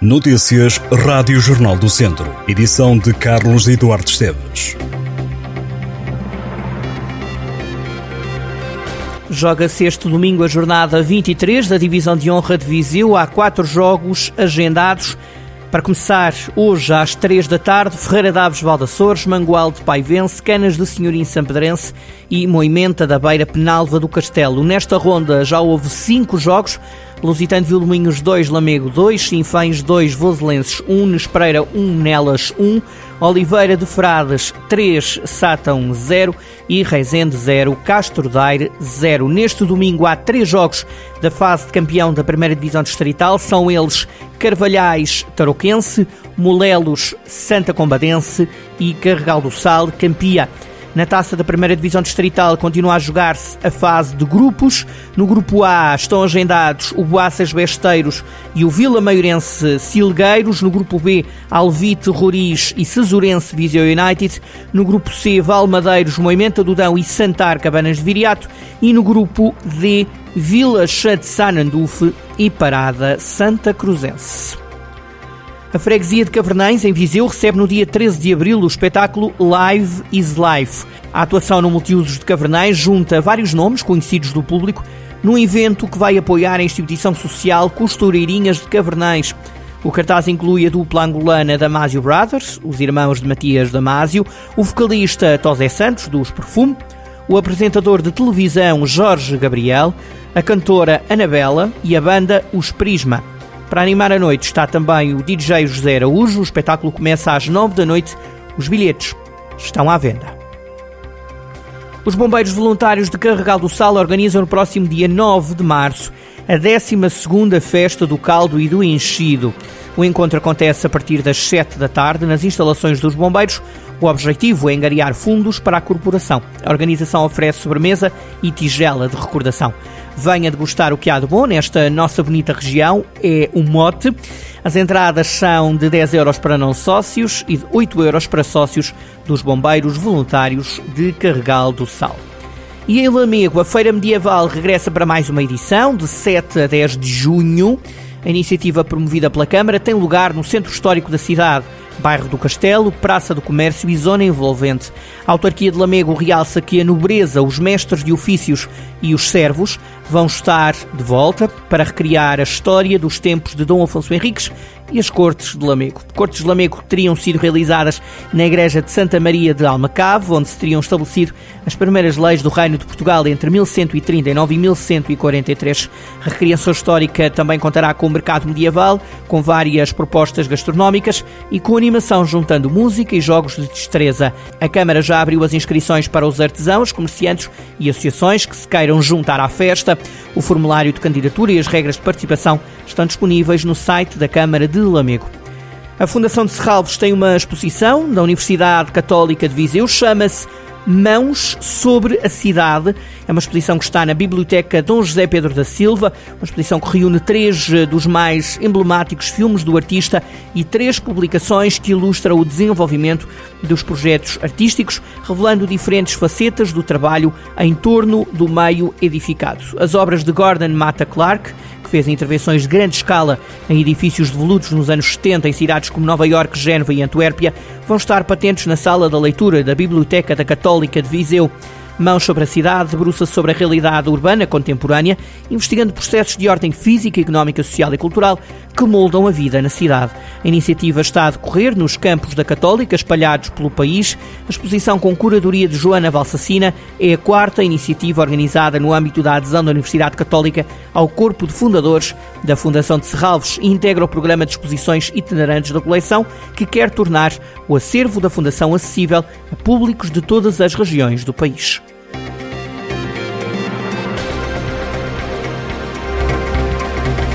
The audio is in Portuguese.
Notícias Rádio Jornal do Centro. Edição de Carlos Eduardo Esteves. Joga-se este domingo a jornada 23 da Divisão de Honra de Viseu. Há quatro jogos agendados. Para começar, hoje às três da tarde, Ferreira Daves Valdaçores, Mangual de Paivense, Canas de Senhorim Sampedrense e Moimenta da Beira Penalva do Castelo. Nesta ronda já houve cinco jogos. Lusitano de Vilmoinhos 2, Lamego 2, Sinfães 2, Voselenses 1, Nespereira 1, Nelas 1, Oliveira de Frades 3, Sátão 0 e Reisende 0, Castro Daire 0. Neste domingo há três jogos da fase de campeão da primeira divisão distrital, são eles Carvalhais Tarouquense, Molelos Santa Combadense e Carregal do Sal Campia. Na taça da primeira divisão distrital continua a jogar-se a fase de grupos. No grupo A estão agendados o Boaças Besteiros e o Vila Maiorense Silgueiros. No grupo B, Alvite Roriz e Cesurense Viseu United. No grupo C, Valmadeiros, Moimenta Dudão e Santar Cabanas de Viriato. E no grupo D, Vila Chá de Sanandufe e Parada Santa Cruzense. A freguesia de Cavernães, em Viseu, recebe no dia 13 de abril o espetáculo Live is Life. A atuação no Multiusos de Cavernães junta vários nomes conhecidos do público num evento que vai apoiar a instituição social Costureirinhas de Cavernães. O cartaz inclui a dupla angolana Damasio Brothers, os irmãos de Matias Damasio, o vocalista Tosé Santos, dos Perfume, o apresentador de televisão Jorge Gabriel, a cantora Anabela e a banda Os Prisma. Para animar a noite está também o DJ José Araújo. O espetáculo começa às 9 da noite. Os bilhetes estão à venda. Os bombeiros voluntários de Carregal do Sal organizam no próximo dia 9 de março a 12ª Festa do Caldo e do Enchido. O encontro acontece a partir das 7 da tarde nas instalações dos bombeiros. O objetivo é engariar fundos para a corporação. A organização oferece sobremesa e tigela de recordação. Venha degustar o que há de bom nesta nossa bonita região, é o mote. As entradas são de 10 euros para não sócios e de 8 euros para sócios dos bombeiros voluntários de Carregal do Sal. E em Lamego, a Feira Medieval regressa para mais uma edição, de 7 a 10 de junho. A iniciativa promovida pela Câmara tem lugar no centro histórico da cidade, bairro do Castelo, Praça do Comércio e zona envolvente. A autarquia de Lamego realça que a nobreza, os mestres de ofícios e os servos vão estar de volta para recriar a história dos tempos de Dom Afonso Henriques e as Cortes de Lamego. Cortes de Lamego teriam sido realizadas na Igreja de Santa Maria de Almacave, onde se teriam estabelecido as primeiras leis do Reino de Portugal entre 1139 e 1143. A recriação histórica também contará com o mercado medieval, com várias propostas gastronómicas e com animação juntando música e jogos de destreza. A Câmara já abriu as inscrições para os artesãos, comerciantes e associações que se queiram juntar à festa. O formulário de candidatura e as regras de participação estão disponíveis no site da Câmara de Lamego. A Fundação de Serralves tem uma exposição da Universidade Católica de Viseu, chama-se Mãos sobre a Cidade. É uma exposição que está na Biblioteca Dom José Pedro da Silva, uma exposição que reúne três eh, dos mais emblemáticos filmes do artista e três publicações que ilustram o desenvolvimento dos projetos artísticos, revelando diferentes facetas do trabalho em torno do meio edificado. As obras de Gordon Mata Clark, que fez intervenções de grande escala em edifícios devolutos nos anos 70 em cidades como Nova Iorque, Génova e Antuérpia, vão estar patentes na sala da leitura da Biblioteca da Católica de Viseu. Mãos sobre a cidade debruça-se sobre a realidade urbana contemporânea, investigando processos de ordem física, económica, social e cultural que moldam a vida na cidade. A iniciativa está a decorrer nos campos da Católica, espalhados pelo país. A exposição com curadoria de Joana Valsacina é a quarta iniciativa organizada no âmbito da adesão da Universidade Católica ao corpo de fundadores da Fundação de Serralves e integra o programa de exposições itinerantes da coleção, que quer tornar o acervo da Fundação acessível a públicos de todas as regiões do país.